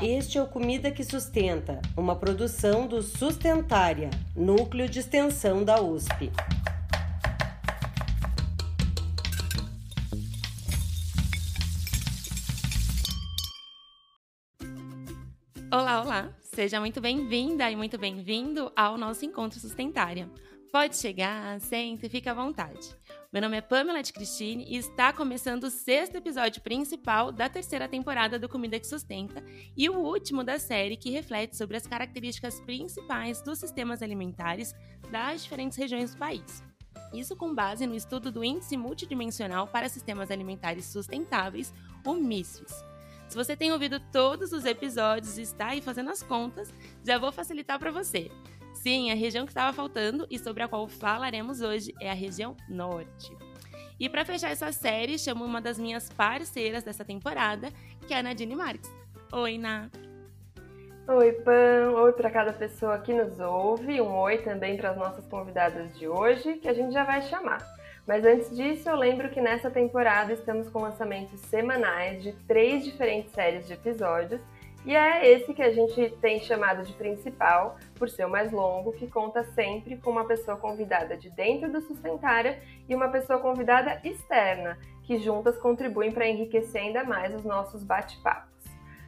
Este é o Comida que Sustenta, uma produção do Sustentária, núcleo de extensão da USP. Olá, olá! Seja muito bem-vinda e muito bem-vindo ao nosso Encontro Sustentária. Pode chegar, senta e fica à vontade. Meu nome é Pamela de Cristine e está começando o sexto episódio principal da terceira temporada do Comida que Sustenta e o último da série que reflete sobre as características principais dos sistemas alimentares das diferentes regiões do país. Isso com base no estudo do Índice Multidimensional para Sistemas Alimentares Sustentáveis, o MISFIS. Se você tem ouvido todos os episódios e está aí fazendo as contas, já vou facilitar para você. Sim, a região que estava faltando e sobre a qual falaremos hoje é a região norte. E para fechar essa série, chamo uma das minhas parceiras dessa temporada, que é a Nadine Marques. Oi, Na. Oi, Pan. Oi para cada pessoa que nos ouve. Um oi também para as nossas convidadas de hoje, que a gente já vai chamar. Mas antes disso, eu lembro que nessa temporada estamos com lançamentos semanais de três diferentes séries de episódios e é esse que a gente tem chamado de principal, por ser o mais longo, que conta sempre com uma pessoa convidada de dentro do Sustentária e uma pessoa convidada externa, que juntas contribuem para enriquecer ainda mais os nossos bate-papos.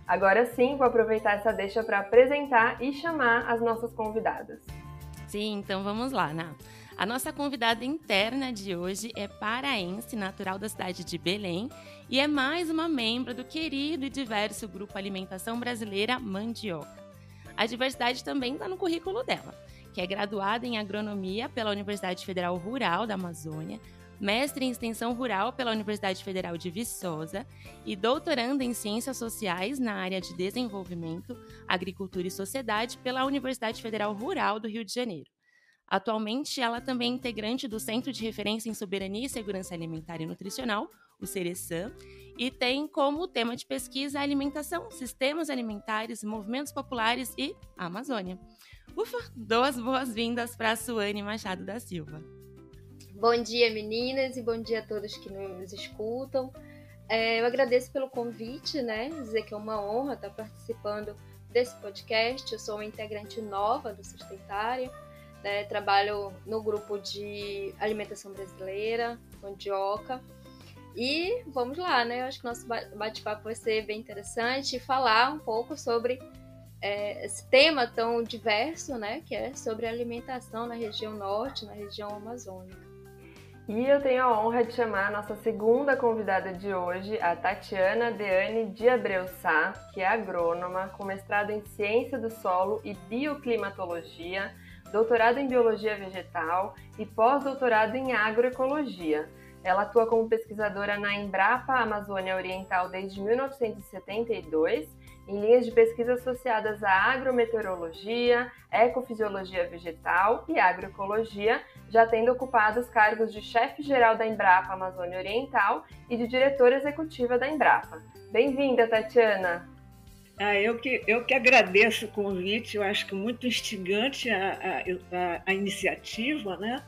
Agora sim, vou aproveitar essa deixa para apresentar e chamar as nossas convidadas. Sim, então vamos lá, Ná. A nossa convidada interna de hoje é paraense, natural da cidade de Belém, e é mais uma membro do querido e diverso grupo Alimentação Brasileira Mandioca. A diversidade também está no currículo dela, que é graduada em agronomia pela Universidade Federal Rural da Amazônia, mestre em extensão rural pela Universidade Federal de Viçosa e doutoranda em ciências sociais na área de desenvolvimento, agricultura e sociedade pela Universidade Federal Rural do Rio de Janeiro. Atualmente, ela também é integrante do Centro de Referência em Soberania e Segurança Alimentar e Nutricional, o CERESAM, e tem como tema de pesquisa alimentação, sistemas alimentares, movimentos populares e Amazônia. Ufa, dou as boas-vindas para a Suane Machado da Silva. Bom dia, meninas, e bom dia a todos que nos escutam. É, eu agradeço pelo convite, né? Dizer que é uma honra estar participando desse podcast. Eu sou uma integrante nova do Sustentária né? Trabalho no grupo de alimentação brasileira, mandioca. E vamos lá, né? Eu acho que nosso bate-papo vai ser bem interessante e falar um pouco sobre é, esse tema tão diverso, né? Que é sobre alimentação na região norte, na região amazônica. E eu tenho a honra de chamar a nossa segunda convidada de hoje, a Tatiana Deane de Abreu Sá, que é agrônoma, com mestrado em Ciência do Solo e Bioclimatologia, doutorado em Biologia Vegetal e pós-doutorado em Agroecologia. Ela atua como pesquisadora na Embrapa Amazônia Oriental desde 1972, em linhas de pesquisa associadas à agrometeorologia, ecofisiologia vegetal e agroecologia, já tendo ocupado os cargos de chefe-geral da Embrapa Amazônia Oriental e de diretora executiva da Embrapa. Bem-vinda, Tatiana! Ah, eu, que, eu que agradeço o convite, eu acho que muito instigante a, a, a, iniciativa, né?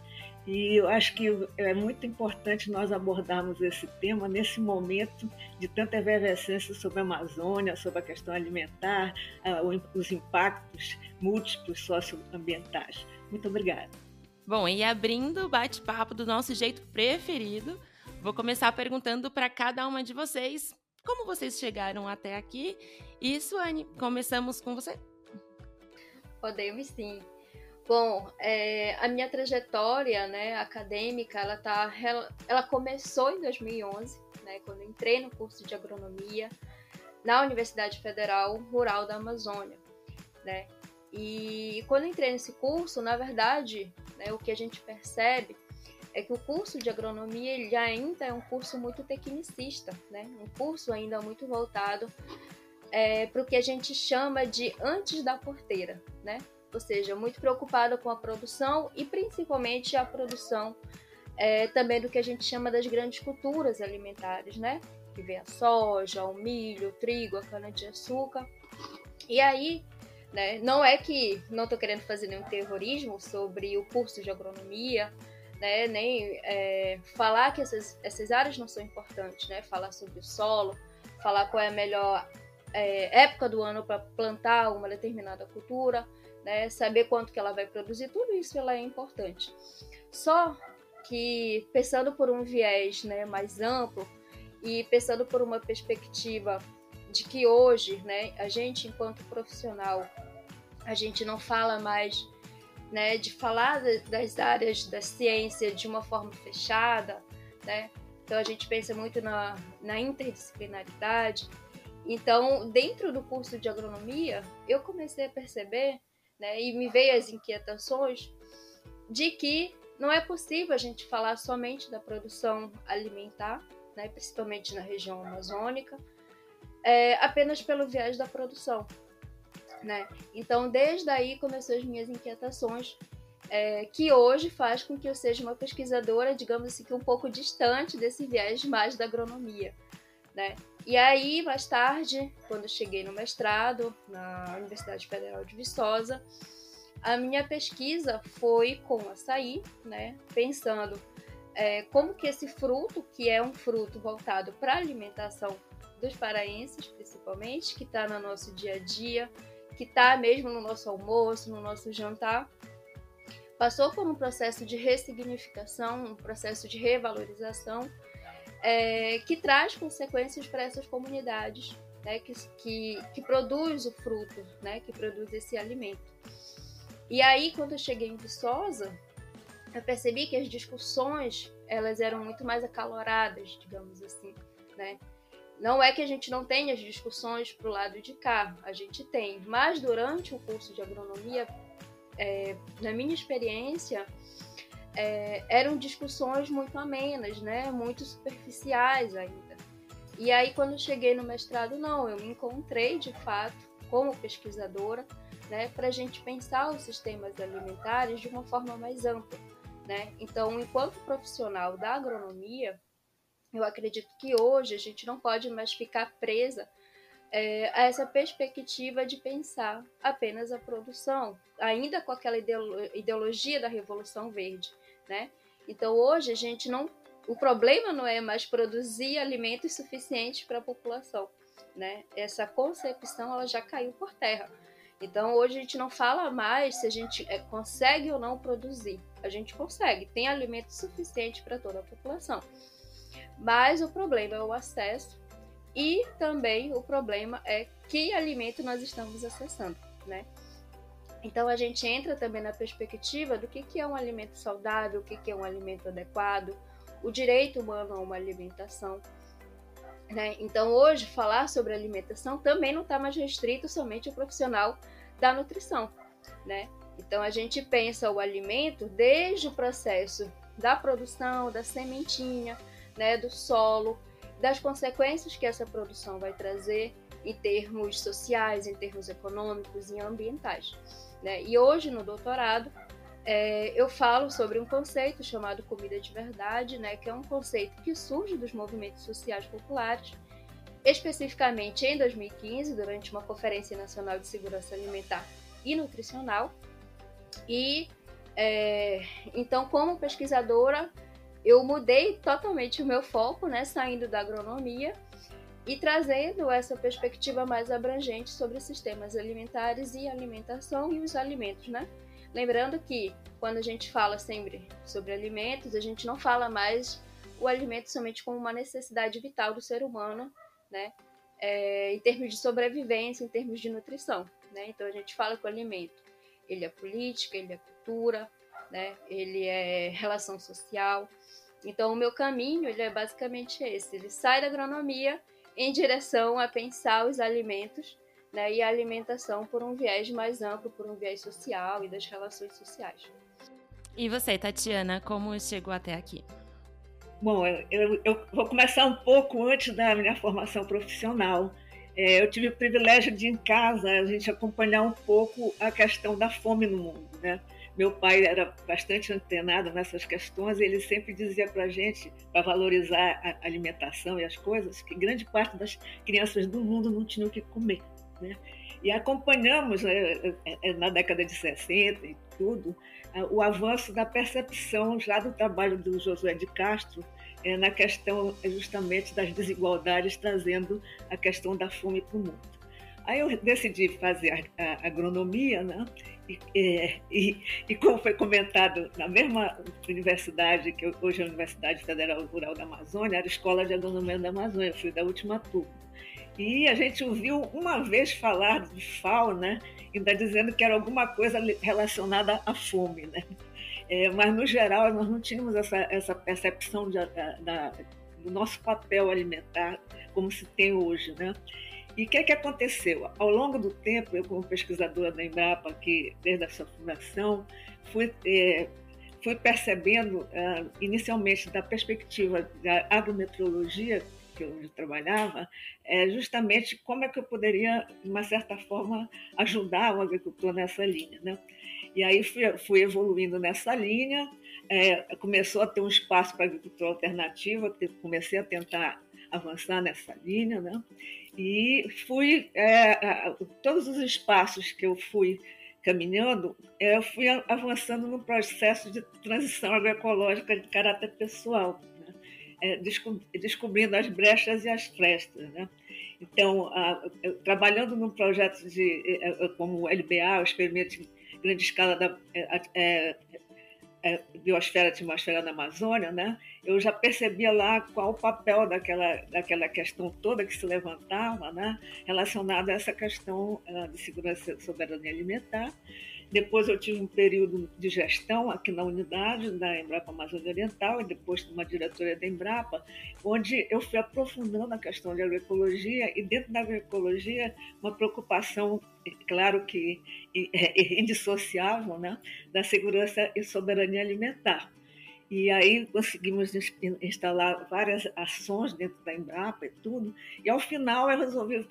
E eu acho que é muito importante nós abordarmos esse tema nesse momento de tanta efervescência sobre a Amazônia, sobre a questão alimentar, os impactos múltiplos socioambientais. Muito obrigada. Bom, e abrindo o bate-papo do nosso jeito preferido, vou começar perguntando para cada uma de vocês como vocês chegaram até aqui? E Suane, começamos com você. Podemos sim. Bom, é, a minha trajetória né, acadêmica, ela, tá, ela começou em 2011, né, quando entrei no curso de agronomia na Universidade Federal Rural da Amazônia. Né? E quando entrei nesse curso, na verdade, né, o que a gente percebe é que o curso de agronomia ele ainda é um curso muito tecnicista, né? um curso ainda muito voltado é, para o que a gente chama de antes da porteira, né? ou seja, muito preocupado com a produção e principalmente a produção é, também do que a gente chama das grandes culturas alimentares, né? que vem a soja, o milho, o trigo, a cana-de-açúcar. E aí, né, não é que não estou querendo fazer nenhum terrorismo sobre o curso de agronomia, né? Nem é, falar que essas, essas áreas não são importantes, né? Falar sobre o solo, falar qual é a melhor é, época do ano para plantar uma determinada cultura, né? saber quanto que ela vai produzir, tudo isso ela é importante. Só que pensando por um viés né, mais amplo e pensando por uma perspectiva de que hoje, né, a gente enquanto profissional, a gente não fala mais né, de falar das áreas da ciência de uma forma fechada, né? Então a gente pensa muito na, na interdisciplinaridade. Então, dentro do curso de agronomia, eu comecei a perceber, né, e me veio as inquietações de que não é possível a gente falar somente da produção alimentar, né, principalmente na região amazônica, é, apenas pelo viés da produção. Né? Então, desde aí começou as minhas inquietações, é, que hoje faz com que eu seja uma pesquisadora, digamos assim, que um pouco distante desse viés mais da agronomia. Né? E aí, mais tarde, quando cheguei no mestrado na Universidade Federal de Viçosa, a minha pesquisa foi com açaí, né? pensando é, como que esse fruto, que é um fruto voltado para a alimentação dos paraenses, principalmente, que está no nosso dia a dia, que está mesmo no nosso almoço, no nosso jantar, passou por um processo de ressignificação, um processo de revalorização, é, que traz consequências para essas comunidades né, que, que, que produz o fruto, né, que produz esse alimento. E aí, quando eu cheguei em Viçosa, eu percebi que as discussões elas eram muito mais acaloradas, digamos assim, né? Não é que a gente não tenha as discussões para o lado de cá, a gente tem, mas durante o curso de agronomia, é, na minha experiência, é, eram discussões muito amenas, né? muito superficiais ainda. E aí, quando cheguei no mestrado, não, eu me encontrei de fato como pesquisadora né, para a gente pensar os sistemas alimentares de uma forma mais ampla. Né? Então, enquanto profissional da agronomia, eu acredito que hoje a gente não pode mais ficar presa é, a essa perspectiva de pensar apenas a produção, ainda com aquela ideologia da Revolução Verde, né? Então hoje a gente não, o problema não é mais produzir alimentos suficientes para a população, né? Essa concepção ela já caiu por terra. Então hoje a gente não fala mais se a gente é, consegue ou não produzir. A gente consegue, tem alimento suficiente para toda a população. Mas o problema é o acesso e também o problema é que alimento nós estamos acessando, né? Então a gente entra também na perspectiva do que, que é um alimento saudável, o que, que é um alimento adequado, o direito humano a uma alimentação. Né? Então hoje falar sobre alimentação também não está mais restrito somente ao profissional da nutrição. Né? Então a gente pensa o alimento desde o processo da produção, da sementinha, né, do solo, das consequências que essa produção vai trazer em termos sociais, em termos econômicos e ambientais. Né? E hoje, no doutorado, é, eu falo sobre um conceito chamado comida de verdade, né, que é um conceito que surge dos movimentos sociais populares, especificamente em 2015, durante uma Conferência Nacional de Segurança Alimentar e Nutricional. E é, então, como pesquisadora, eu mudei totalmente o meu foco, né, saindo da agronomia e trazendo essa perspectiva mais abrangente sobre sistemas alimentares e alimentação e os alimentos, né? Lembrando que quando a gente fala sempre sobre alimentos, a gente não fala mais o alimento somente como uma necessidade vital do ser humano, né? É, em termos de sobrevivência, em termos de nutrição, né? Então a gente fala que o alimento, ele é política, ele é cultura, né? Ele é relação social, então, o meu caminho ele é basicamente esse: ele sai da agronomia em direção a pensar os alimentos né, e a alimentação por um viés mais amplo, por um viés social e das relações sociais. E você, Tatiana, como chegou até aqui? Bom, eu, eu vou começar um pouco antes da minha formação profissional. É, eu tive o privilégio de, em casa, a gente acompanhar um pouco a questão da fome no mundo, né? Meu pai era bastante antenado nessas questões e ele sempre dizia para a gente, para valorizar a alimentação e as coisas, que grande parte das crianças do mundo não tinham o que comer. Né? E acompanhamos né, na década de 60 e tudo o avanço da percepção já do trabalho do Josué de Castro é, na questão justamente das desigualdades, trazendo a questão da fome para o mundo. Aí eu decidi fazer a, a agronomia, né? E, e, e, como foi comentado na mesma universidade, que hoje é a Universidade Federal Rural da Amazônia, era a Escola de Agronomia da Amazônia, eu fui da última turma. E a gente ouviu uma vez falar de FAO, né? ainda dizendo que era alguma coisa relacionada à fome. Né? É, mas, no geral, nós não tínhamos essa, essa percepção de, da, da, do nosso papel alimentar como se tem hoje. Né? E o que, é que aconteceu? Ao longo do tempo, eu, como pesquisadora da Embrapa, que desde a sua fundação, fui, é, fui percebendo, é, inicialmente, da perspectiva da agrometeorologia, que eu trabalhava, é justamente como é que eu poderia, de uma certa forma, ajudar o agricultor nessa linha. Né? E aí fui, fui evoluindo nessa linha, é, começou a ter um espaço para agricultura alternativa, comecei a tentar avançar nessa linha, né? E fui, é, todos os espaços que eu fui caminhando, eu fui avançando no processo de transição agroecológica de caráter pessoal, né? é, descobrindo as brechas e as frestas, né? Então, trabalhando num projeto de, é, é, como o LBA, o Experimento Grande Escala da é, é, biosfera, atmosfera da Amazônia, né? eu já percebia lá qual o papel daquela, daquela questão toda que se levantava, né, relacionada a essa questão uh, de segurança e soberania alimentar. Depois eu tive um período de gestão aqui na unidade da Embrapa Amazônia Oriental e depois uma diretoria da Embrapa, onde eu fui aprofundando a questão de agroecologia e dentro da agroecologia uma preocupação, claro que indissociável, né, da segurança e soberania alimentar. E aí conseguimos instalar várias ações dentro da Embrapa e tudo. E ao final eu resolvi,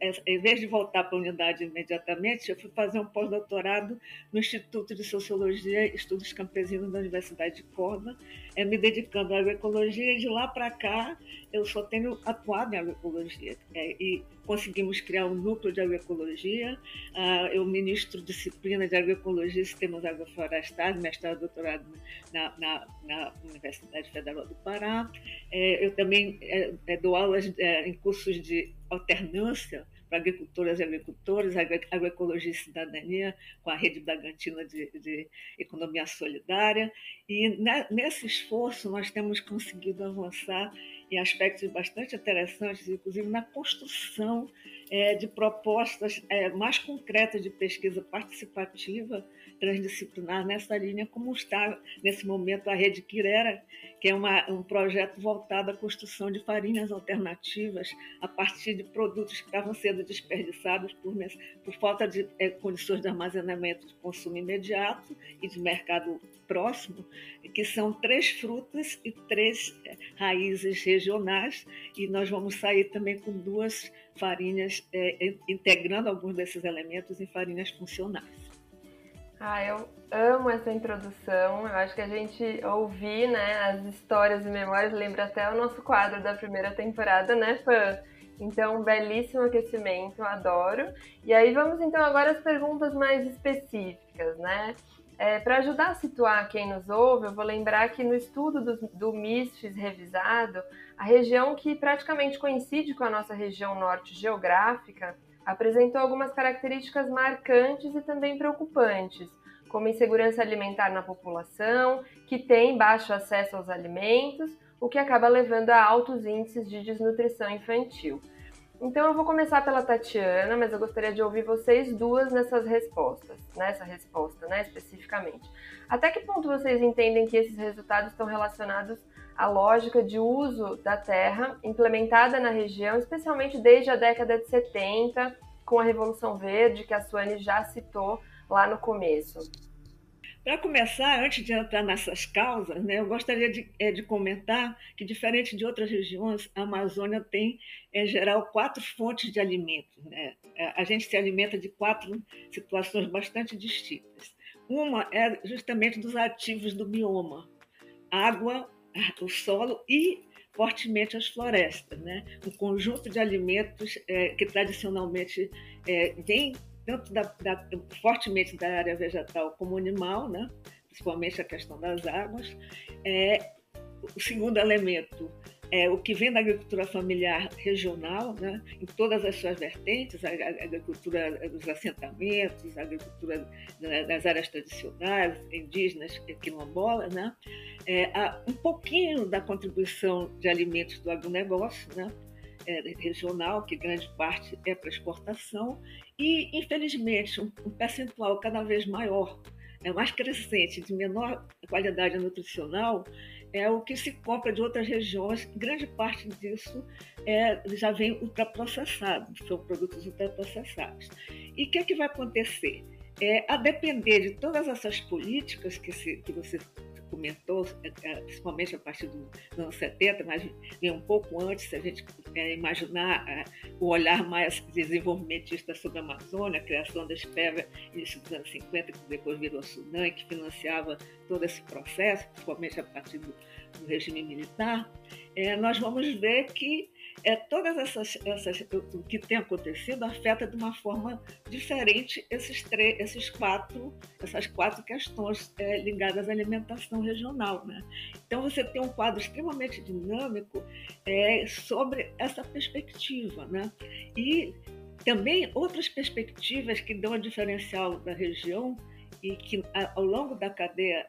é, em vez de voltar para a unidade imediatamente, eu fui fazer um pós-doutorado no Instituto de Sociologia e Estudos Campesinos da Universidade de Córdoba, é, me dedicando à agroecologia. E de lá para cá eu só tenho atuado em agroecologia. É, e conseguimos criar um núcleo de agroecologia. Uh, eu ministro disciplina de agroecologia e sistemas agroflorestais, mestrado e doutorado na, na, na, Universidade Federal do Pará. É, eu também é, é dou aulas é, em cursos de alternância para agricultoras e agricultores, agroecologia e cidadania, com a rede Bragantina de, de economia solidária. E nesse esforço nós temos conseguido avançar em aspectos bastante interessantes, inclusive na construção é, de propostas é, mais concretas de pesquisa participativa transdisciplinar nessa linha, como está nesse momento a Rede Quirera, que é uma, um projeto voltado à construção de farinhas alternativas a partir de produtos que estavam sendo desperdiçados por, por falta de é, condições de armazenamento de consumo imediato e de mercado próximo, que são três frutas e três é, raízes regionais, e nós vamos sair também com duas farinhas, é, integrando alguns desses elementos em farinhas funcionais. Ah, eu amo essa introdução. Eu acho que a gente ouvir né, as histórias e memórias lembra até o nosso quadro da primeira temporada, né, Fã? Então, belíssimo aquecimento, adoro. E aí vamos então agora às perguntas mais específicas, né? É, Para ajudar a situar quem nos ouve, eu vou lembrar que no estudo do, do MISFIS revisado, a região que praticamente coincide com a nossa região norte geográfica apresentou algumas características marcantes e também preocupantes, como insegurança alimentar na população, que tem baixo acesso aos alimentos, o que acaba levando a altos índices de desnutrição infantil. Então eu vou começar pela Tatiana, mas eu gostaria de ouvir vocês duas nessas respostas, nessa resposta, né, especificamente. Até que ponto vocês entendem que esses resultados estão relacionados à lógica de uso da terra implementada na região, especialmente desde a década de 70, com a Revolução Verde, que a Suane já citou lá no começo? Para começar, antes de entrar nessas causas, né, eu gostaria de, é, de, comentar que, diferente de outras regiões, a Amazônia tem, em geral, quatro fontes de alimentos. Né? É, a gente se alimenta de quatro situações bastante distintas. Uma é justamente dos ativos do bioma: água, o solo e fortemente as florestas, né? um conjunto de alimentos é, que tradicionalmente é, vem tanto da, da, fortemente da área vegetal como animal, né? principalmente a questão das águas, é, o segundo elemento é o que vem da agricultura familiar regional, né, em todas as suas vertentes, a, agricultura dos assentamentos, a agricultura das áreas tradicionais, indígenas, quilombolas, né, é, um pouquinho da contribuição de alimentos do agronegócio, né, regional, que grande parte é para exportação, e, infelizmente, um, um percentual cada vez maior, é mais crescente, de menor qualidade nutricional, é o que se compra de outras regiões. Grande parte disso é, já vem ultraprocessado, são produtos ultraprocessados. E o que, é que vai acontecer? É, a depender de todas essas políticas que, se, que você comentou, é, é, principalmente a partir dos anos 70, mas um pouco antes, se a gente é, imaginar o olhar mais desenvolvimentista sobre a Amazônia, a criação da SPEVA, início dos anos 50, que depois virou Sudan, que financiava todo esse processo, principalmente a partir do, do regime militar, nós vamos ver que é, todas essas, essas o que tem acontecido afeta de uma forma diferente esses três, esses quatro, essas quatro questões é, ligadas à alimentação regional, né? Então você tem um quadro extremamente dinâmico é, sobre essa perspectiva, né? E também outras perspectivas que dão a diferencial da região e que ao longo da cadeia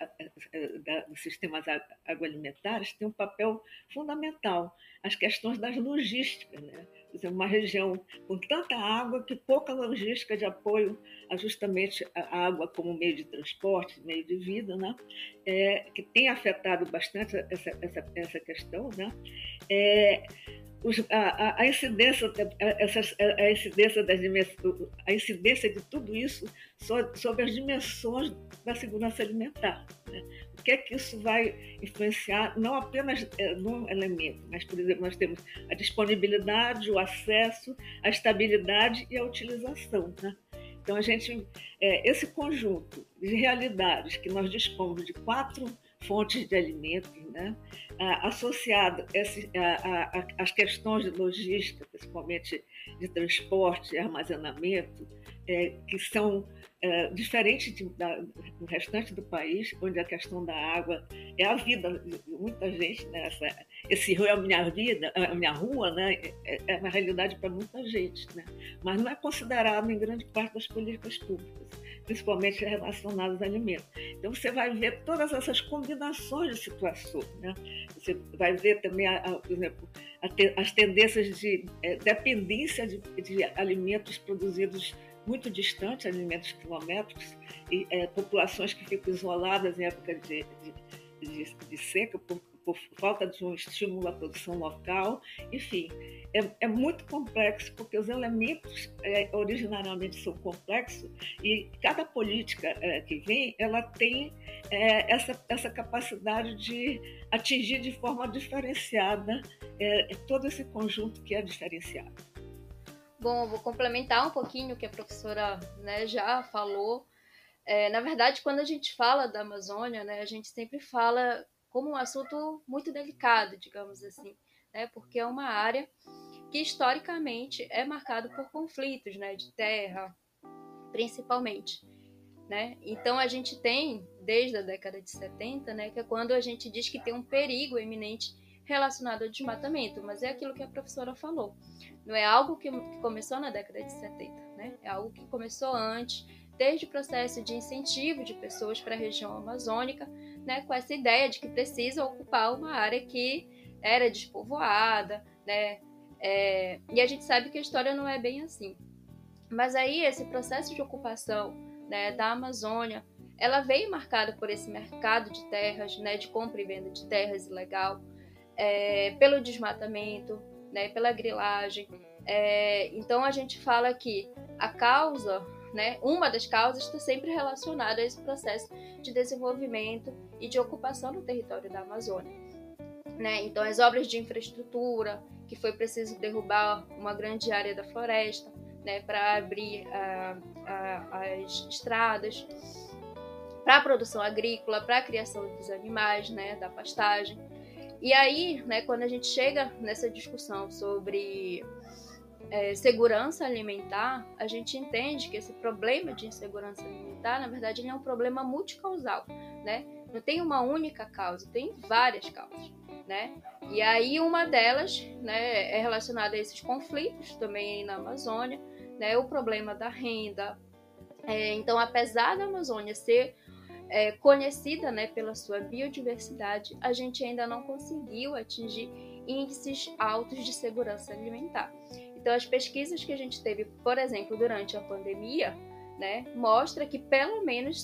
dos sistemas agroalimentares tem um papel fundamental as questões das logísticas, né? uma região com tanta água que pouca logística de apoio a justamente a água como meio de transporte, meio de vida, né? É, que tem afetado bastante essa, essa, essa questão, né? É, os, a, a, incidência, a, a, incidência das a incidência de tudo isso sobre as dimensões da segurança alimentar. Né? O que é que isso vai influenciar, não apenas é, num elemento, mas, por exemplo, nós temos a disponibilidade, o acesso, a estabilidade e a utilização. Né? Então, a gente, é, esse conjunto de realidades que nós dispomos de quatro fontes de alimentos, né? associado às questões de logística, principalmente de transporte e armazenamento, é, que são é, diferentes de, da, do restante do país, onde a questão da água é a vida de muita gente. Né? Essa, esse rio é a minha vida, a minha rua, né? é, é uma realidade para muita gente, né? mas não é considerado em grande parte das políticas públicas principalmente relacionadas a alimentos. Então, você vai ver todas essas combinações de situações. Né? Você vai ver também, por exemplo, as tendências de é, dependência de, de, alimentos produzidos muito distantes, alimentos quilométricos, e é, populações que ficam isoladas em época de, de, de seca por, por falta de um estímulo à produção local. Enfim, é, é muito complexo, porque os elementos é, originariamente são complexos e cada política é, que vem, ela tem é, essa, essa capacidade de atingir de forma diferenciada é, todo esse conjunto que é diferenciado. Bom, vou complementar um pouquinho o que a professora né, já falou. É, na verdade, quando a gente fala da Amazônia, né, a gente sempre fala como um assunto muito delicado, digamos assim, né, porque é uma área que historicamente é marcado por conflitos, né, de terra, principalmente, né? Então a gente tem desde a década de 70, né, que é quando a gente diz que tem um perigo eminente relacionado ao desmatamento, mas é aquilo que a professora falou. Não é algo que, começou na década de 70, né? É algo que começou antes, desde o processo de incentivo de pessoas para a região amazônica, né, com essa ideia de que precisa ocupar uma área que era despovoada, né, é, e a gente sabe que a história não é bem assim. Mas aí esse processo de ocupação né, da Amazônia, ela veio marcada por esse mercado de terras, né, de compra e venda de terras ilegal, é, pelo desmatamento, né, pela grilagem. É, então a gente fala que a causa, né, uma das causas está sempre relacionada a esse processo de desenvolvimento e de ocupação do território da Amazônia. Né? Então as obras de infraestrutura, que foi preciso derrubar uma grande área da floresta né, para abrir uh, uh, as estradas para a produção agrícola, para a criação dos animais, né, da pastagem. E aí, né, quando a gente chega nessa discussão sobre é, segurança alimentar, a gente entende que esse problema de insegurança alimentar, na verdade, é um problema multicausal, né? Não tem uma única causa, tem várias causas. né? E aí uma delas, né, é relacionada a esses conflitos também na Amazônia, né? O problema da renda. É, então, apesar da Amazônia ser é, conhecida, né, pela sua biodiversidade, a gente ainda não conseguiu atingir índices altos de segurança alimentar. Então, as pesquisas que a gente teve, por exemplo, durante a pandemia, né, mostra que pelo menos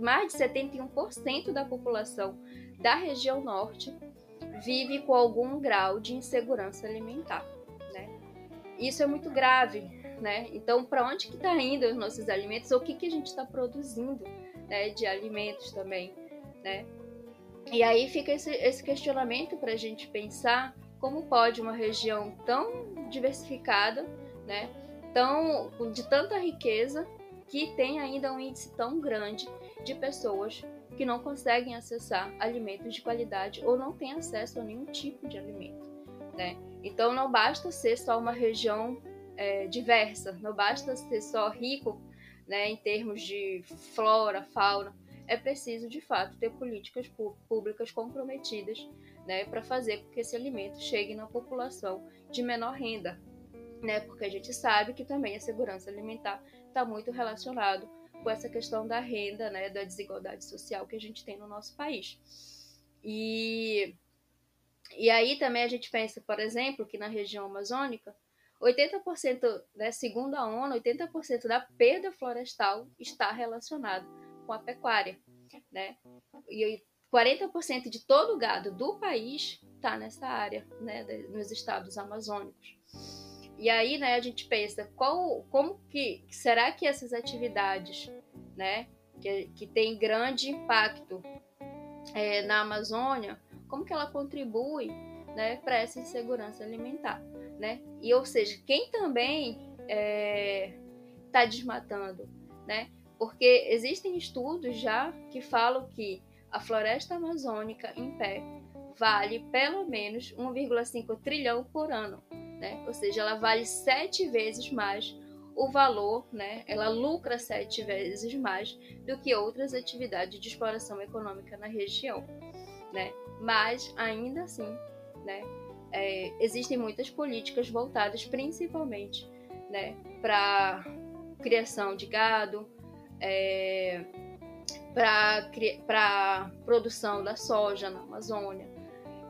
mais de 71% da população da região norte vive com algum grau de insegurança alimentar. Né? Isso é muito grave. Né? Então, para onde que está indo os nossos alimentos? O que, que a gente está produzindo né, de alimentos também? Né? E aí fica esse, esse questionamento para a gente pensar como pode uma região tão diversificada, né, tão, de tanta riqueza, que tem ainda um índice tão grande de pessoas que não conseguem acessar alimentos de qualidade ou não têm acesso a nenhum tipo de alimento. Né? Então não basta ser só uma região é, diversa, não basta ser só rico né, em termos de flora, fauna, é preciso de fato ter políticas públicas comprometidas né, para fazer com que esse alimento chegue na população de menor renda, né, porque a gente sabe que também a segurança alimentar está muito relacionado com essa questão da renda, né, da desigualdade social que a gente tem no nosso país. E, e aí também a gente pensa, por exemplo, que na região amazônica, 80%, né, segundo a ONU, 80% da perda florestal está relacionado com a pecuária, né? E 40% de todo o gado do país está nessa área, né, nos estados amazônicos. E aí, né, a gente pensa qual, como que será que essas atividades, né, que, que tem grande impacto é, na Amazônia, como que ela contribui, né, para essa insegurança alimentar, né? E ou seja, quem também está é, tá desmatando, né? Porque existem estudos já que falam que a floresta amazônica em pé vale pelo menos 1,5 trilhão por ano né? Ou seja, ela vale sete vezes mais o valor, né? Ela lucra sete vezes mais do que outras atividades de exploração econômica na região, né? Mas ainda assim, né? É, existem muitas políticas voltadas principalmente, né? Para criação de gado, é, para produção da soja na Amazônia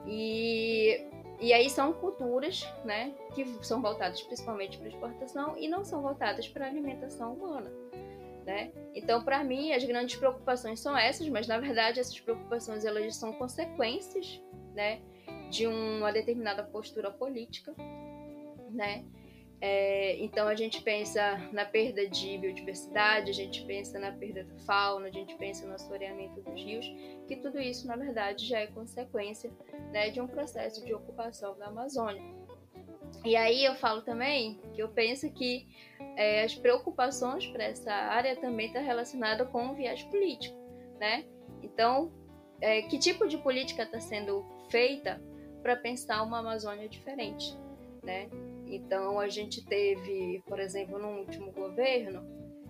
e e aí são culturas, né, que são voltadas principalmente para exportação e não são voltadas para alimentação humana, né? Então, para mim, as grandes preocupações são essas, mas na verdade essas preocupações elas são consequências, né, de uma determinada postura política, né? É, então a gente pensa na perda de biodiversidade, a gente pensa na perda da fauna, a gente pensa no assoreamento dos rios, que tudo isso na verdade já é consequência né, de um processo de ocupação da Amazônia. E aí eu falo também que eu penso que é, as preocupações para essa área também está relacionada com o viés político, né? Então, é, que tipo de política está sendo feita para pensar uma Amazônia diferente, né? Então, a gente teve, por exemplo, no último governo,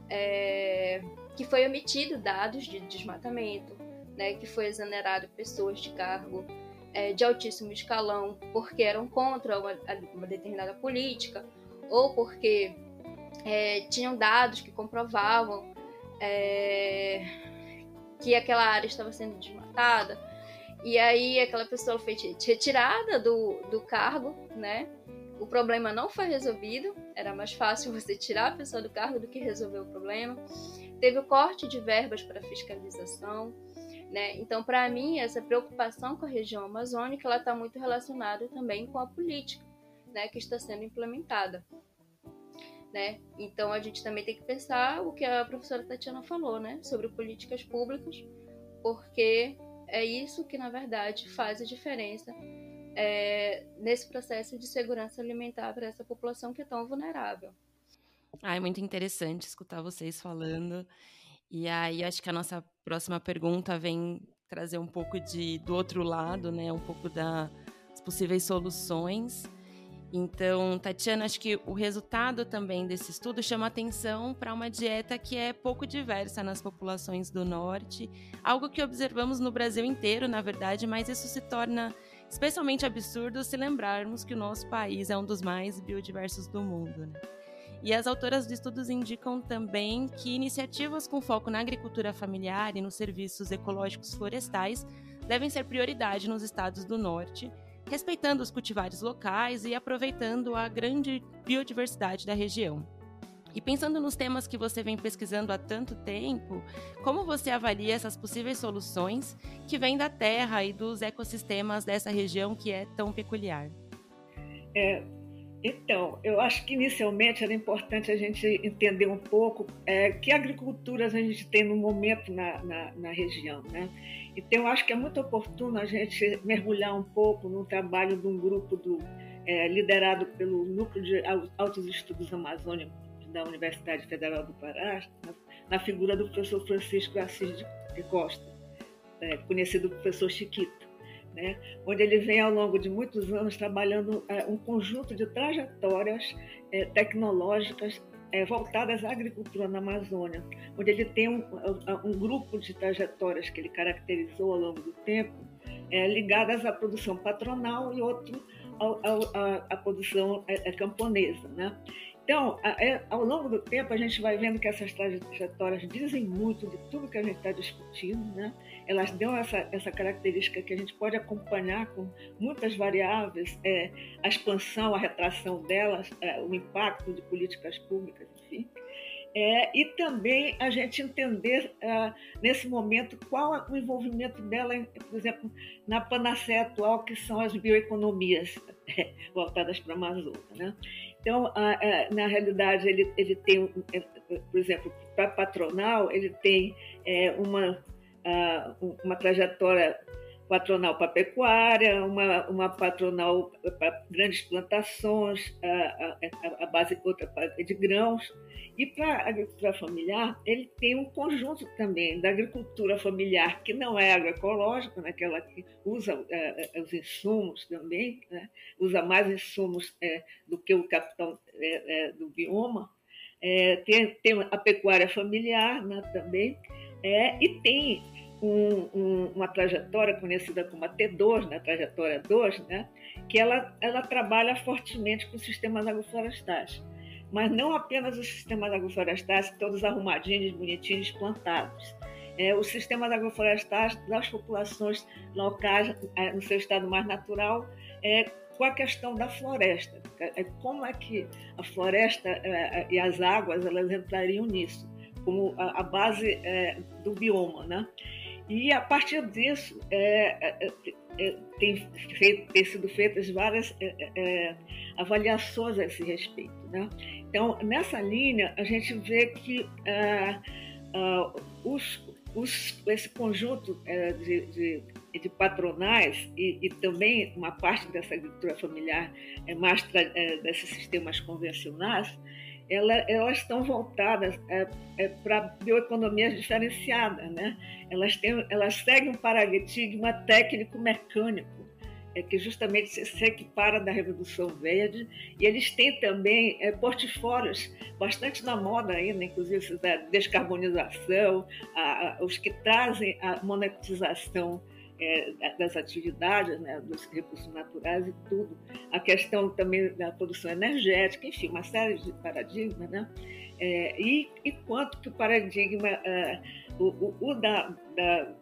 é, que foi omitido dados de desmatamento, né, que foi exonerado pessoas de cargo é, de altíssimo escalão porque eram contra uma, uma determinada política ou porque é, tinham dados que comprovavam é, que aquela área estava sendo desmatada. E aí aquela pessoa foi retirada do, do cargo, né? O problema não foi resolvido, era mais fácil você tirar a pessoa do cargo do que resolver o problema. Teve o corte de verbas para fiscalização. Né? Então, para mim, essa preocupação com a região amazônica ela está muito relacionada também com a política né, que está sendo implementada. Né? Então, a gente também tem que pensar o que a professora Tatiana falou né, sobre políticas públicas, porque é isso que, na verdade, faz a diferença é, nesse processo de segurança alimentar para essa população que é tão vulnerável. Ah, é muito interessante escutar vocês falando. E aí, acho que a nossa próxima pergunta vem trazer um pouco de do outro lado, né? Um pouco das possíveis soluções. Então, Tatiana, acho que o resultado também desse estudo chama atenção para uma dieta que é pouco diversa nas populações do norte, algo que observamos no Brasil inteiro, na verdade, mas isso se torna especialmente absurdo se lembrarmos que o nosso país é um dos mais biodiversos do mundo. Né? E as autoras de estudos indicam também que iniciativas com foco na agricultura familiar e nos serviços ecológicos florestais devem ser prioridade nos estados do norte, respeitando os cultivares locais e aproveitando a grande biodiversidade da região. E pensando nos temas que você vem pesquisando há tanto tempo, como você avalia essas possíveis soluções que vêm da terra e dos ecossistemas dessa região que é tão peculiar? É, então, eu acho que inicialmente era importante a gente entender um pouco é, que agriculturas a gente tem no momento na, na, na, região. Né? Então, eu acho que é muito oportuno a gente mergulhar um pouco no trabalho de um grupo do, é, liderado pelo Núcleo de Altos Estudos Amazônicos da Universidade Federal do Pará, na, figura do professor Francisco Assis de Costa, é, conhecido professor Chiquito, né? onde ele vem ao longo de muitos anos trabalhando é, um conjunto de trajetórias é, tecnológicas é, voltadas à agricultura na Amazônia, onde ele tem um, um, grupo de trajetórias que ele caracterizou ao longo do tempo, é, ligadas à produção patronal e outro à produção é, é, camponesa. Né? Então, é, ao longo do tempo, a gente vai vendo que essas trajetórias dizem muito de tudo que a gente está discutindo, né? Elas dão essa, essa característica que a gente pode acompanhar com muitas variáveis, é, a expansão, a retração delas, é, o impacto de políticas públicas, enfim. É, e também a gente entender uh, nesse momento qual o envolvimento dela, por exemplo, na panacea atual, que são as bioeconomias voltadas para a Amazônia. Né? Então, na realidade, ele, ele tem, por exemplo, para patronal, ele tem é, uma, uma trajetória patronal para pecuária, uma, uma patronal para grandes plantações, a, a, a base de grãos. E para a agricultura familiar, ele tem um conjunto também da agricultura familiar, que não é agroecológica, naquela né, que usa é, é, os insumos também, né? usa mais insumos é, do que o capital é, é do bioma. É, tem, tem a pecuária familiar né, também, e tem um, um, uma trajetória conhecida como a T2, né, trajetória 2, né, que ela, ela trabalha fortemente com sistemas agroflorestais. Mas não apenas os sistemas agroflorestais, todos arrumadinhos, bonitinhos, plantados. É, os sistemas agroflorestais das populações locais, é, no seu estado mais natural, é, com a questão da floresta. É, como é que a floresta é, e as águas elas entrariam nisso, como a, a base é, do bioma, né? E a partir disso, é, é, é, é tem, feito, tem, sido feitas várias é, é, avaliações a esse respeito. Né? Então, nessa linha, a gente vê que os, os, esse conjunto de, de, de patronais e, e, também uma parte dessa agricultura familiar é mais desses sistemas convencionais, ela, elas estão voltadas é, é, para bioeconomias diferenciadas, né? Elas, têm, elas seguem um paradigma técnico-mecânico, é, que justamente se, se equipara da Revolução Verde, e eles têm também é, portfólios bastante na moda ainda, inclusive da descarbonização, a, a, os que trazem a monetização é, das atividades, né, dos recursos naturais e tudo. A questão também da produção energética, enfim, uma série de paradigmas, né? É, e, e quanto que o paradigma, é, o, o, o, da, da,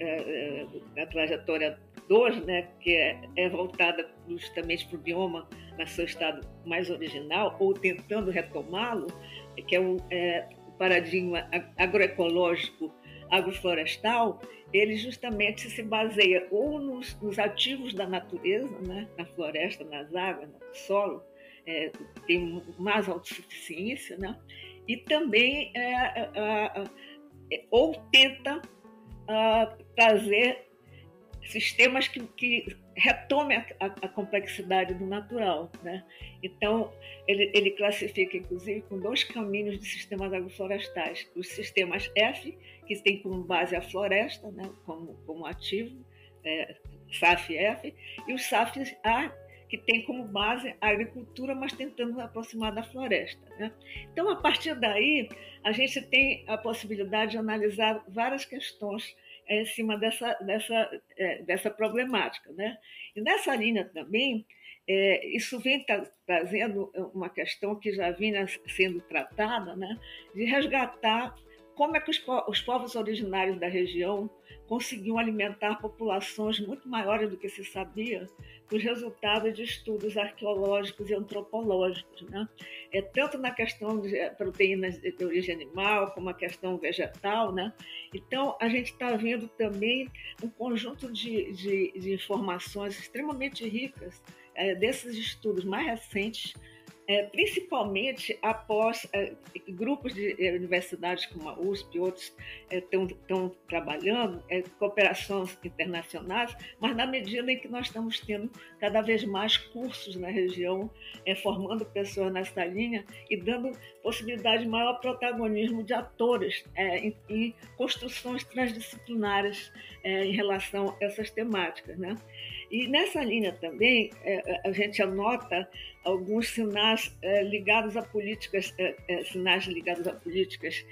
é, da trajetória 2, né, que é, é voltada justamente para o bioma no seu estado mais original, ou tentando retomá-lo, que é é, o paradigma agroecológico agroflorestal, ele justamente se baseia ou nos, nos ativos da natureza, né? na floresta, nas águas, no solo, é, tem mais autossuficiência, né? e também é, é, é, ou tenta ah, trazer sistemas que, que retomem a, a, a, complexidade do natural. Né? Então, ele, ele, classifica, inclusive, com dois caminhos de sistemas agroflorestais. Os sistemas F, que tem como base a floresta, né? como, como ativo, é, SAF-F, e os SAF-A, que tem como base a agricultura, mas tentando aproximar da floresta. Né? Então, a partir daí, a gente tem a possibilidade de analisar várias questões em cima dessa, dessa, é, dessa problemática. Né? E nessa linha também, é, isso vem tra trazendo uma questão que já vinha sendo tratada, né? de resgatar como é que os, po os povos originários da região conseguiam alimentar populações muito maiores do que se sabia os resultados de estudos arqueológicos e antropológicos, né? É tanto na questão de eh, proteínas de origem animal como a questão vegetal, né? Então a gente está vendo também um conjunto de, de, de informações extremamente ricas é, desses estudos mais recentes é, principalmente após é, grupos de é, universidades como a USP e outros estão é, trabalhando, é, cooperações internacionais, mas na medida em que nós estamos tendo cada vez mais cursos na região, é, formando pessoas nessa linha e dando possibilidade de maior protagonismo de atores em, em, construções transdisciplinares em relação a essas temáticas. Né? E nessa linha também, a gente anota alguns sinais é, ligados a políticas, é, é, sinais ligados a políticas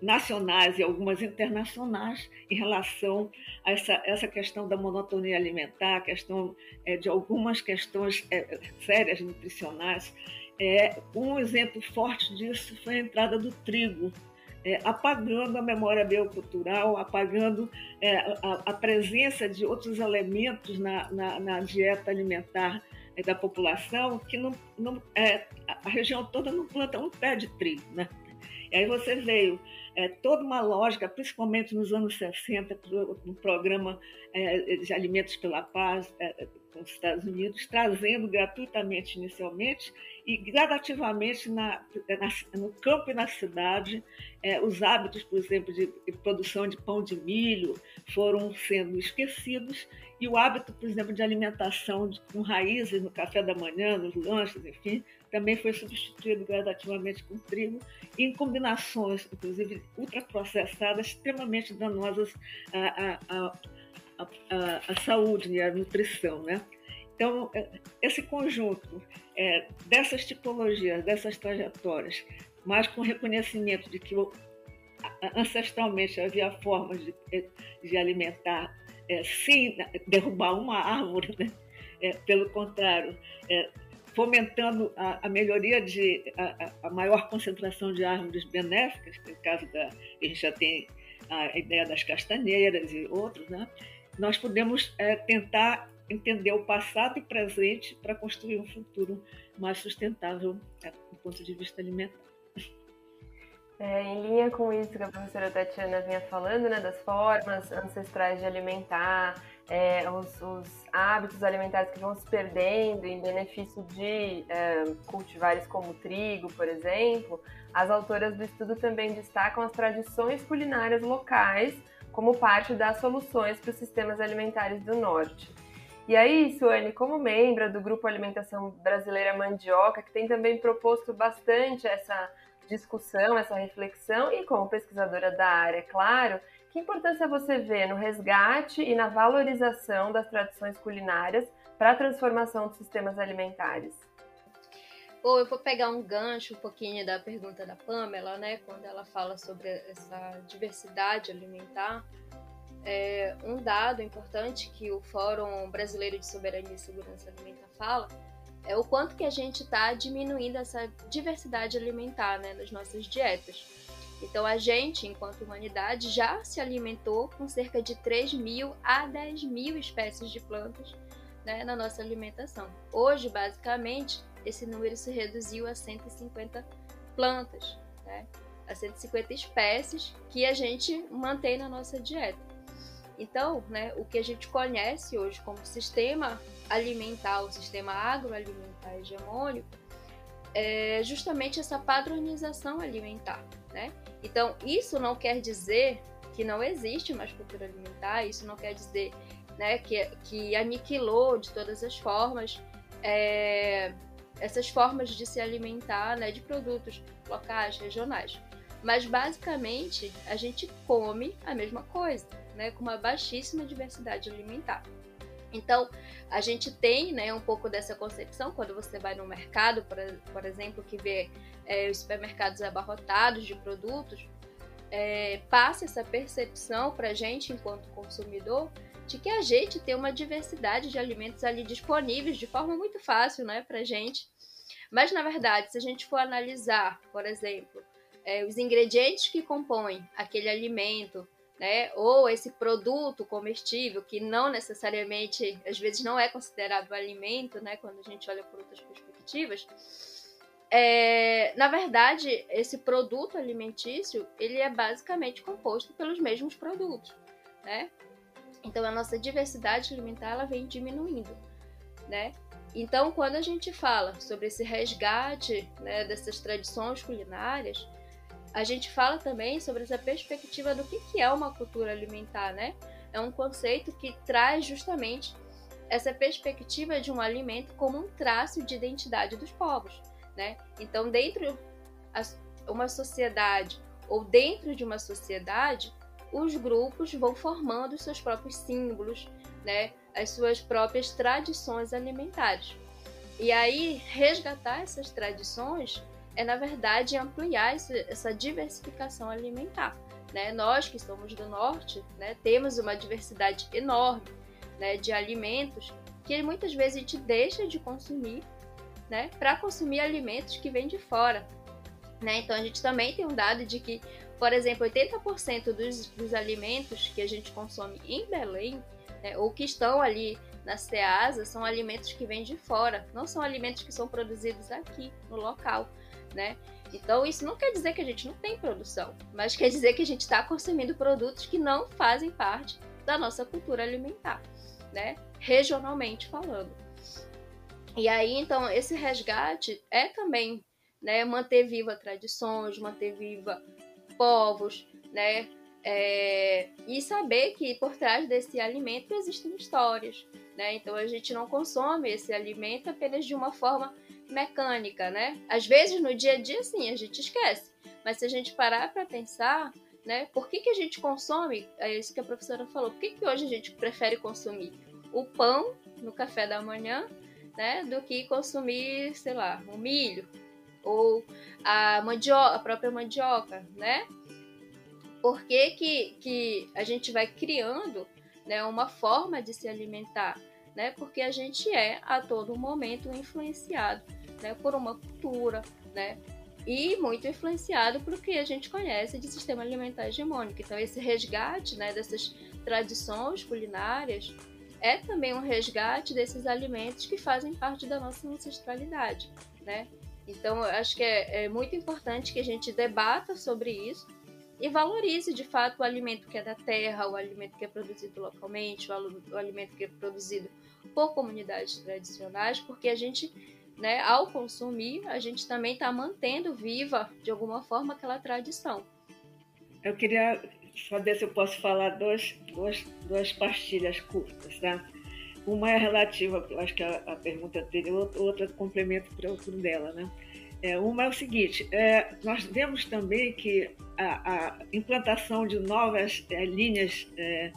nacionais e algumas internacionais em relação a essa, essa questão da monotonia alimentar, questão de algumas questões sérias nutricionais. um exemplo forte disso foi a entrada do trigo é, apagando a memória biocultural, apagando é, a, a, presença de outros elementos na, na, na dieta alimentar é, da população que não, não é, a região toda não planta um pé de trigo, né? E aí você veio é, toda uma lógica, principalmente nos anos 60, no programa é, de Alimentos pela Paz é, com os Estados Unidos, trazendo gratuitamente inicialmente e gradativamente na, na, no campo e na cidade, é, os hábitos, por exemplo, de, de, produção de pão de milho foram sendo esquecidos e o hábito, por exemplo, de alimentação de, com raízes no café da manhã, nos lanches, enfim, também foi substituído gradativamente com trigo, em combinações, inclusive ultraprocessadas, extremamente danosas à, à, à, à, à saúde e à nutrição, né? Então, é, esse conjunto é, dessas tipologias, dessas trajetórias, mas com reconhecimento de que ancestralmente havia formas de, de alimentar é, sem derrubar uma árvore, né? é, pelo contrário, é, fomentando a, a, melhoria de a, a, maior concentração de árvores benéficas, no caso da a gente já tem a ideia das castanheiras e outros, né? Nós podemos é, tentar entender o passado e presente para construir um futuro mais sustentável é, do ponto de vista alimentar. É, em linha com isso que a professora Tatiana vinha falando, né, das formas ancestrais de alimentar, é, os, os, hábitos alimentares que vão se perdendo em benefício de é, cultivares como trigo, por exemplo, as autoras do estudo também destacam as tradições culinárias locais como parte das soluções para os sistemas alimentares do norte. E aí, Suane, como membro do Grupo Alimentação Brasileira Mandioca, que tem também proposto bastante essa discussão, essa reflexão, e como pesquisadora da área, é claro, que importância você vê no resgate e na valorização das tradições culinárias para a transformação dos sistemas alimentares? Bom, eu vou pegar um gancho um pouquinho da pergunta da Pamela, né, quando ela fala sobre essa diversidade alimentar. É, um dado importante que o Fórum Brasileiro de Soberania e Segurança Alimentar fala é o quanto que a gente está diminuindo essa diversidade alimentar né, nas nossas dietas. Então, a gente, enquanto humanidade, já se alimentou com cerca de 3 mil a 10 mil espécies de plantas né, na nossa alimentação. Hoje, basicamente, esse número se reduziu a 150 plantas, né, a 150 espécies que a gente mantém na nossa dieta. Então, né, o que a gente conhece hoje como sistema alimentar, o sistema agroalimentar hegemônico, é justamente essa padronização alimentar, né? Então, isso não quer dizer que não existe mais cultura alimentar, isso não quer dizer né, que, que aniquilou de todas as formas é, essas formas de se alimentar né, de produtos locais, regionais. Mas basicamente a gente come a mesma coisa né, com uma baixíssima diversidade alimentar. Então, a gente tem né, um pouco dessa concepção quando você vai no mercado, por, por exemplo, que vê é, os supermercados abarrotados de produtos, é, passe essa percepção para a gente, enquanto consumidor, de que a gente tem uma diversidade de alimentos ali disponíveis de forma muito fácil né, para a gente. Mas, na verdade, se a gente for analisar, por exemplo, é, os ingredientes que compõem aquele alimento, né, ou esse produto comestível, que não necessariamente, às vezes, não é considerado alimento, né, quando a gente olha por outras perspectivas, é, na verdade, esse produto alimentício, ele é basicamente composto pelos mesmos produtos, né? Então, a nossa diversidade alimentar, ela vem diminuindo, né? Então, quando a gente fala sobre esse resgate né, dessas tradições culinárias, a gente fala também sobre essa perspectiva do que, que é uma cultura alimentar, né? É um conceito que traz justamente essa perspectiva de um alimento como um traço de identidade dos povos, né? Então, dentro de uma sociedade ou dentro de uma sociedade, os grupos vão formando seus próprios símbolos, né? As suas próprias tradições alimentares. E aí, resgatar essas tradições é, na verdade, ampliar essa diversificação alimentar. Né? Nós que somos do norte, né, temos uma diversidade enorme né, de alimentos que muitas vezes a gente deixa de consumir né, para consumir alimentos que vêm de fora. Né? Então a gente também tem um dado de que, por exemplo, 80% dos, dos alimentos que a gente consome em Belém, né, ou que estão ali na Ceasa, são alimentos que vêm de fora, não são alimentos que são produzidos aqui no local né? Então, isso não quer dizer que a gente não tem produção, mas quer dizer que a gente está consumindo produtos que não fazem parte da nossa cultura alimentar, né? Regionalmente falando. E aí, então, esse resgate é também né, manter viva tradições, manter viva povos, né? É, e saber que por trás desse alimento existem histórias, né? Então a gente não consome esse alimento apenas de uma forma mecânica, né? Às vezes no dia a dia, sim, a gente esquece. Mas se a gente parar para pensar, né? Por que, que a gente consome? É isso que a professora falou. Por que, que hoje a gente prefere consumir o pão no café da manhã, né? Do que consumir, sei lá, o milho ou a mandioca, a própria mandioca, né? Por que, que, que a gente vai criando né, uma forma de se alimentar? Né? Porque a gente é a todo momento influenciado né, por uma cultura, né, e muito influenciado pelo que a gente conhece de sistema alimentar hegemônico. Então, esse resgate né, dessas tradições culinárias é também um resgate desses alimentos que fazem parte da nossa ancestralidade, né? Então, eu acho que é, é muito importante que a gente debata sobre isso e valorize de fato o alimento que é da terra, o alimento que é produzido localmente, o, alimento que é produzido por comunidades tradicionais, porque a gente né, ao consumir, a gente também está mantendo viva, de alguma forma, aquela tradição. Eu queria saber se eu posso falar dois, duas, duas pastilhas curtas, tá? Uma é relativa, acho que a, a pergunta anterior, outra complemento para o dela, né? É, uma é o seguinte, é, nós vemos também que a, a implantação de novas é, linhas é,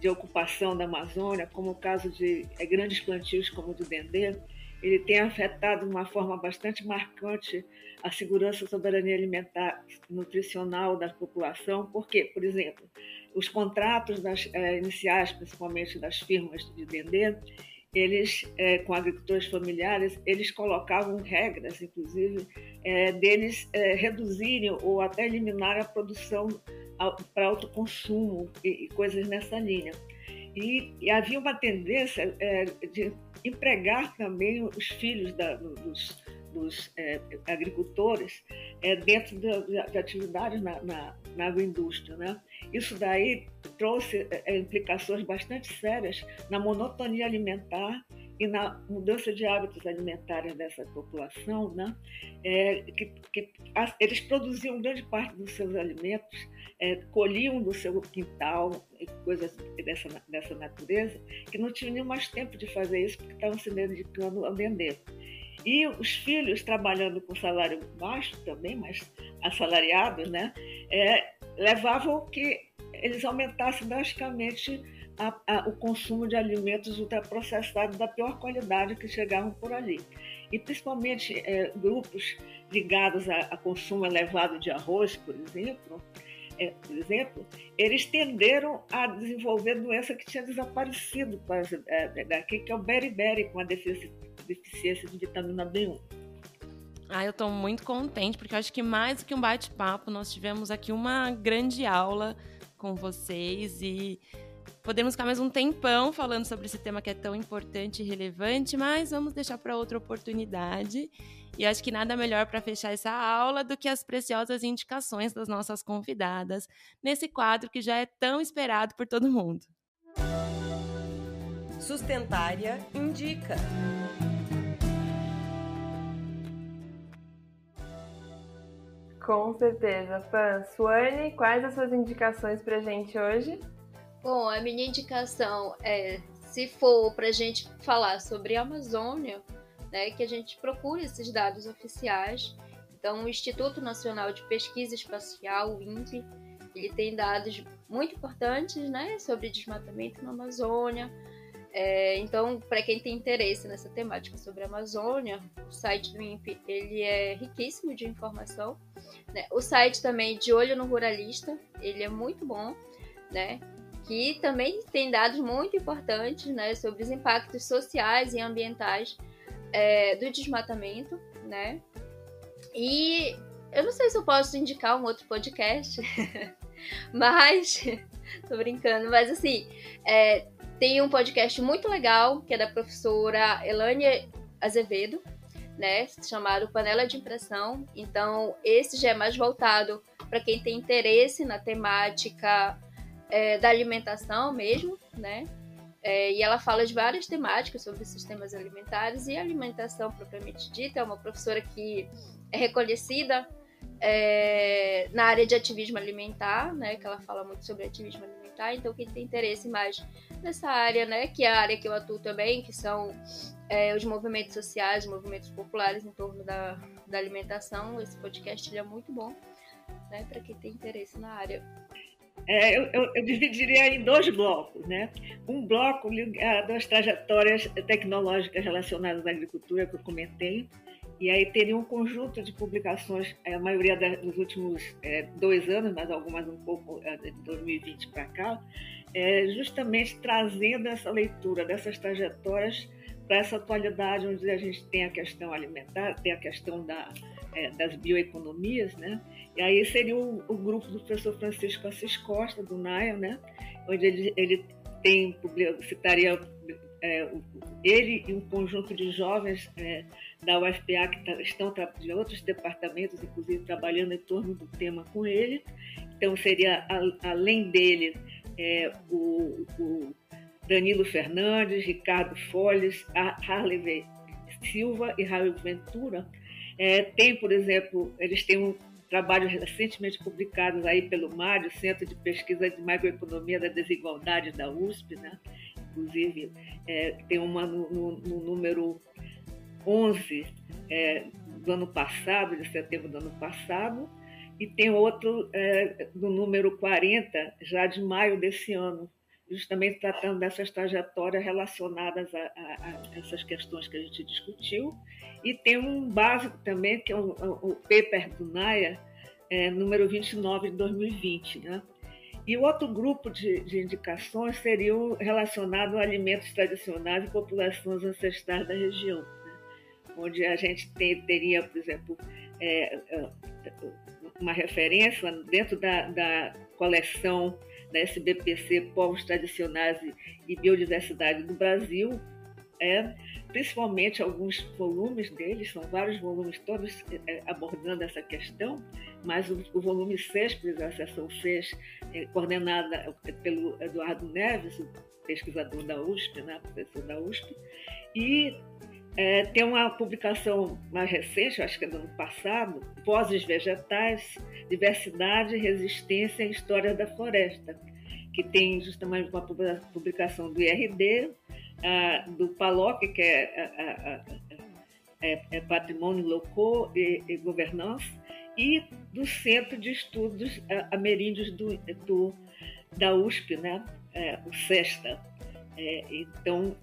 de ocupação da Amazônia, como o caso de é, grandes plantios como o do Dendê, ele tem afetado de uma forma bastante marcante a segurança e soberania alimentar nutricional da população, porque, por exemplo, os contratos das, eh, iniciais, principalmente das firmas de vender, eles, eh, com agricultores familiares, eles colocavam regras, inclusive, eh, deles reduzirem ou até eliminar a produção para autoconsumo e, e coisas nessa linha. E, e, havia uma tendência é, de empregar também os filhos da, dos, dos é, agricultores é, dentro de, de, atividades na, na, na, agroindústria. Né? Isso daí trouxe é, é, implicações bastante sérias na monotonia alimentar e na mudança de hábitos alimentares dessa população, né? É, que, que eles produziam grande parte dos seus alimentos é, colhiam do seu quintal coisas dessa, dessa natureza, que não tinham mais tempo de fazer isso porque estavam se dedicando a vender. E os filhos trabalhando com salário baixo também, mas assalariados, né, é, levavam que eles aumentassem drasticamente a, a, o consumo de alimentos ultraprocessados da pior qualidade que chegavam por ali. E principalmente é, grupos ligados a, a consumo elevado de arroz, por exemplo, por exemplo, eles tenderam a desenvolver doença que tinha desaparecido, é, daqui, que é o beriberi, com a deficiência de vitamina B1. Ah, eu estou muito contente, porque acho que mais do que um bate-papo, nós tivemos aqui uma grande aula com vocês e podemos ficar mais um tempão falando sobre esse tema que é tão importante e relevante, mas vamos deixar para outra oportunidade. E acho que nada melhor para fechar essa aula do que as preciosas indicações das nossas convidadas nesse quadro que já é tão esperado por todo mundo. Sustentária indica. Com certeza, Pan. Suane, quais as suas indicações para gente hoje? Bom, a minha indicação é, se for para a gente falar sobre a Amazônia, né, que a gente procure esses dados oficiais. Então, o Instituto Nacional de Pesquisa Espacial, o INPE, ele tem dados muito importantes né, sobre desmatamento na Amazônia, é, então, para quem tem interesse nessa temática sobre a Amazônia, o site do INPE ele é riquíssimo de informação. Né? O site também de Olho no Ruralista, ele é muito bom, né? Que também tem dados muito importantes né, sobre os impactos sociais e ambientais é, do desmatamento. Né? E eu não sei se eu posso indicar um outro podcast, mas tô brincando, mas assim, é, tem um podcast muito legal, que é da professora Elânia Azevedo, né, chamado Panela de Impressão. Então, esse já é mais voltado para quem tem interesse na temática é, da alimentação mesmo, né? É, e ela fala de várias temáticas sobre sistemas alimentares e alimentação propriamente dita. É uma professora que é reconhecida é, na área de ativismo alimentar, né? Que ela fala muito sobre ativismo alimentar? Então, quem tem interesse mais nessa área, né, que é a área que eu atuo também, que são é, os movimentos sociais, os movimentos populares em torno da, da alimentação, esse podcast é muito bom, né, para quem tem interesse na área. É, eu, eu, eu, dividiria em dois blocos, né? Um bloco ligado às trajetórias tecnológicas relacionadas à agricultura que eu comentei, e aí teria um conjunto de publicações, é, a maioria dos últimos é, dois anos, mas algumas um pouco é, de 2020 para cá, é, justamente trazendo essa leitura dessas trajetórias para essa atualidade onde a gente tem a questão alimentar, tem a questão da, é, das bioeconomias, né? E aí seria o, o, grupo do professor Francisco Assis Costa, do NAIA, né? Onde ele, ele tem, citaria é, ele e um conjunto de jovens é, da UFPA que tá, estão de outros departamentos, inclusive trabalhando em torno do tema com ele. Então seria a, além dele é, o, o, Danilo Fernandes, Ricardo Folles, Harley Silva e Raul Ventura. É, tem, por exemplo, eles têm um trabalho recentemente publicado aí pelo MAD, Centro de Pesquisa de Macroeconomia da Desigualdade da USP, né? inclusive é, tem uma no, no, no número 11 é, do ano passado, de setembro do ano passado, e tem outro é, do número 40, já de maio desse ano, justamente tratando dessas trajetórias relacionadas a, a, a essas questões que a gente discutiu. E tem um básico também, que é o, o paper do NAIA, é, número 29 de 2020, né? E o outro grupo de, de indicações seria relacionado a alimentos tradicionais e populações ancestrais da região, né? onde a gente tem, teria, por exemplo, é, é uma referência dentro da, da, coleção da SBPC Povos Tradicionais e Biodiversidade do Brasil, é, principalmente alguns volumes deles, são vários volumes todos é, abordando essa questão, mas o, o volume 6, por exemplo, a seção 6, é, coordenada pelo Eduardo Neves, pesquisador da USP, né, professor da USP, e é, tem uma publicação mais recente, acho que é do ano passado, Vozes Vegetais, Diversidade, Resistência e História da Floresta, que tem justamente uma publicação do IRD, do PALOC, que é, é, é Patrimônio Local e, e, Governança, e do Centro de Estudos Ameríndios do, do, da USP, né? É, o CESTA. É, então,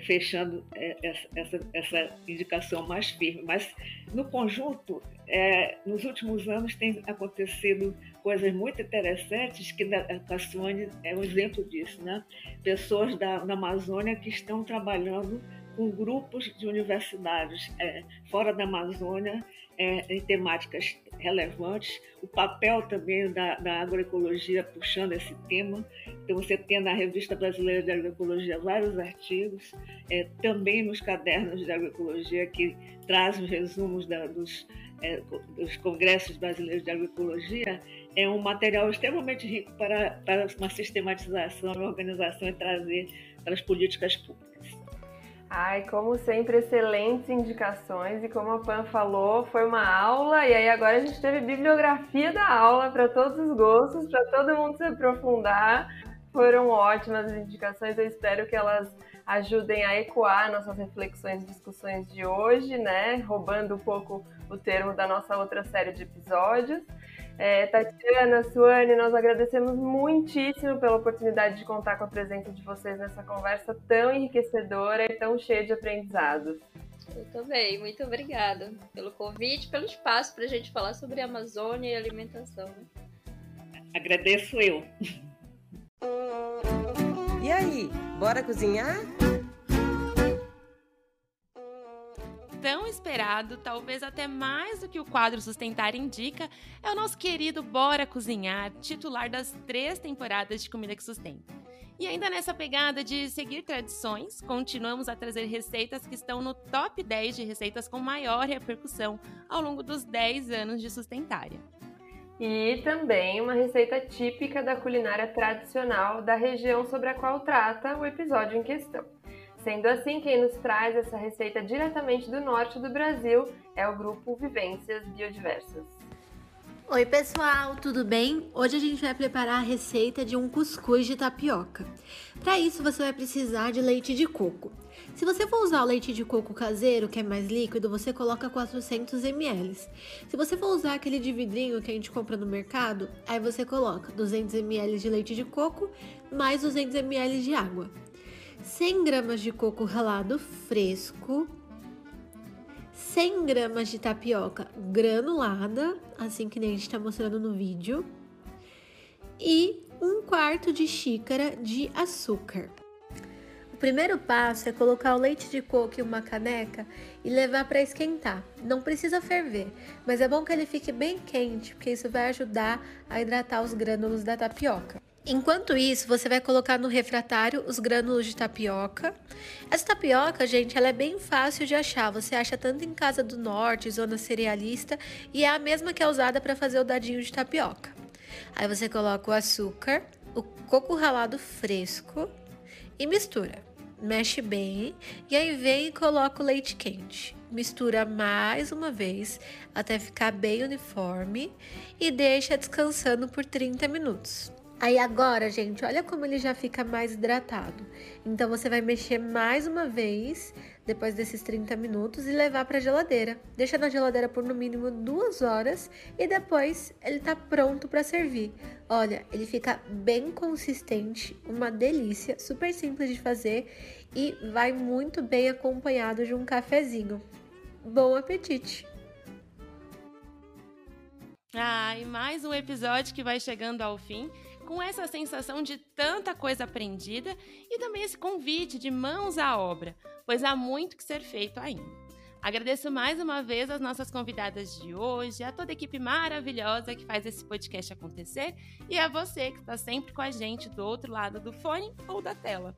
fechando é, essa, essa indicação mais firme. Mas, no conjunto, é, nos últimos anos tem acontecido coisas muito interessantes, que a Cassiane é um exemplo disso. Né? Pessoas da, da Amazônia que estão trabalhando com grupos de universidades é, fora da Amazônia é, em temáticas relevantes, o papel também da, da agroecologia puxando esse tema. Então, você tem na Revista Brasileira de Agroecologia vários artigos, é, também nos cadernos de agroecologia, que traz os resumos da, dos, é, dos congressos brasileiros de agroecologia. É um material extremamente rico para, para uma sistematização, uma organização e trazer para as políticas públicas. Ai, como sempre, excelentes indicações. E como a Pan falou, foi uma aula. E aí agora a gente teve bibliografia da aula para todos os gostos, para todo mundo se aprofundar. Foram ótimas as indicações. Eu espero que elas ajudem a ecoar nossas reflexões e discussões de hoje, né? Roubando um pouco o termo da nossa outra série de episódios. É, Tatiana, Suane, nós agradecemos muitíssimo pela oportunidade de contar com a presença de vocês nessa conversa tão enriquecedora e tão cheia de aprendizados. Eu também, muito obrigada pelo convite, pelo espaço para a gente falar sobre a Amazônia e alimentação. Né? Agradeço eu. E aí, bora cozinhar? Esperado, talvez até mais do que o quadro Sustentar indica, é o nosso querido Bora Cozinhar, titular das três temporadas de Comida que Sustenta. E ainda nessa pegada de seguir tradições, continuamos a trazer receitas que estão no top 10 de receitas com maior repercussão ao longo dos 10 anos de Sustentária. E também uma receita típica da culinária tradicional da região sobre a qual trata o episódio em questão. Sendo assim, quem nos traz essa receita diretamente do norte do Brasil é o grupo Vivências Biodiversas. Oi, pessoal, tudo bem? Hoje a gente vai preparar a receita de um cuscuz de tapioca. Para isso, você vai precisar de leite de coco. Se você for usar o leite de coco caseiro, que é mais líquido, você coloca 400 ml. Se você for usar aquele de vidrinho que a gente compra no mercado, aí você coloca 200 ml de leite de coco mais 200 ml de água. 100 gramas de coco ralado fresco, 100 gramas de tapioca granulada, assim que nem a gente está mostrando no vídeo, e um quarto de xícara de açúcar. O primeiro passo é colocar o leite de coco em uma caneca e levar para esquentar. Não precisa ferver, mas é bom que ele fique bem quente, porque isso vai ajudar a hidratar os grânulos da tapioca. Enquanto isso, você vai colocar no refratário os grânulos de tapioca. Essa tapioca, gente, ela é bem fácil de achar. Você acha tanto em Casa do Norte, zona cerealista, e é a mesma que é usada para fazer o dadinho de tapioca. Aí você coloca o açúcar, o coco ralado fresco e mistura. Mexe bem e aí vem e coloca o leite quente. Mistura mais uma vez até ficar bem uniforme e deixa descansando por 30 minutos. Aí agora, gente, olha como ele já fica mais hidratado. Então você vai mexer mais uma vez depois desses 30 minutos e levar para geladeira. Deixa na geladeira por no mínimo duas horas e depois ele tá pronto para servir. Olha, ele fica bem consistente, uma delícia, super simples de fazer e vai muito bem acompanhado de um cafezinho. Bom apetite! Ah, e mais um episódio que vai chegando ao fim com essa sensação de tanta coisa aprendida e também esse convite de mãos à obra, pois há muito que ser feito ainda. Agradeço mais uma vez as nossas convidadas de hoje, a toda a equipe maravilhosa que faz esse podcast acontecer e a você que está sempre com a gente do outro lado do fone ou da tela.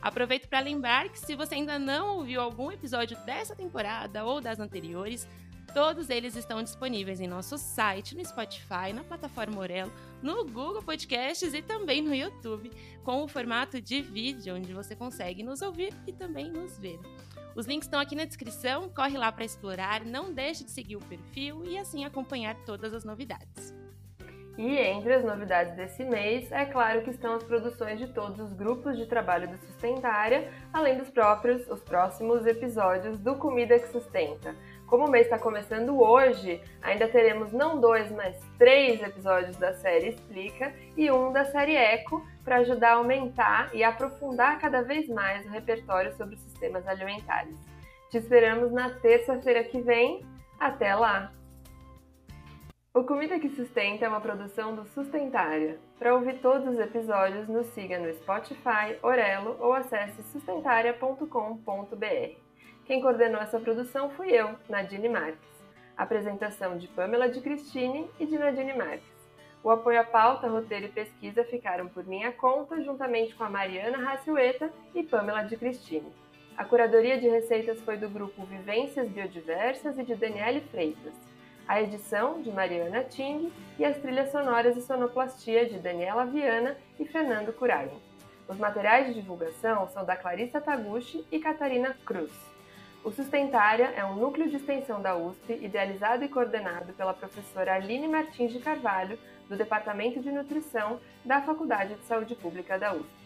Aproveito para lembrar que se você ainda não ouviu algum episódio dessa temporada ou das anteriores, Todos eles estão disponíveis em nosso site, no Spotify, na plataforma Orelo, no Google Podcasts e também no YouTube, com o formato de vídeo, onde você consegue nos ouvir e também nos ver. Os links estão aqui na descrição, corre lá para explorar, não deixe de seguir o perfil e assim acompanhar todas as novidades. E entre as novidades desse mês, é claro que estão as produções de todos os grupos de trabalho do Sustentária, além dos próprios, os próximos episódios do Comida que Sustenta. Como o mês está começando hoje, ainda teremos não dois, mas três episódios da série Explica e um da série Eco para ajudar a aumentar e aprofundar cada vez mais o repertório sobre os sistemas alimentares. Te esperamos na terça-feira que vem. Até lá! O Comida que Sustenta é uma produção do Sustentária. Para ouvir todos os episódios, nos siga no Spotify, Orelo ou acesse sustentaria.com.br. Quem coordenou essa produção fui eu, Nadine Marques. Apresentação de Pamela de Cristine e de Nadine Marques. O apoio à pauta, roteiro e pesquisa ficaram por minha conta, juntamente com a Mariana Raciueta e Pamela de Cristine. A curadoria de receitas foi do grupo Vivências Biodiversas e de Daniele Freitas a edição de Mariana Ting e as trilhas sonoras e sonoplastia de Daniela Viana e Fernando Curaio. Os materiais de divulgação são da Clarissa Taguchi e Catarina Cruz. O Sustentária é um núcleo de extensão da USP idealizado e coordenado pela professora Aline Martins de Carvalho, do Departamento de Nutrição da Faculdade de Saúde Pública da USP.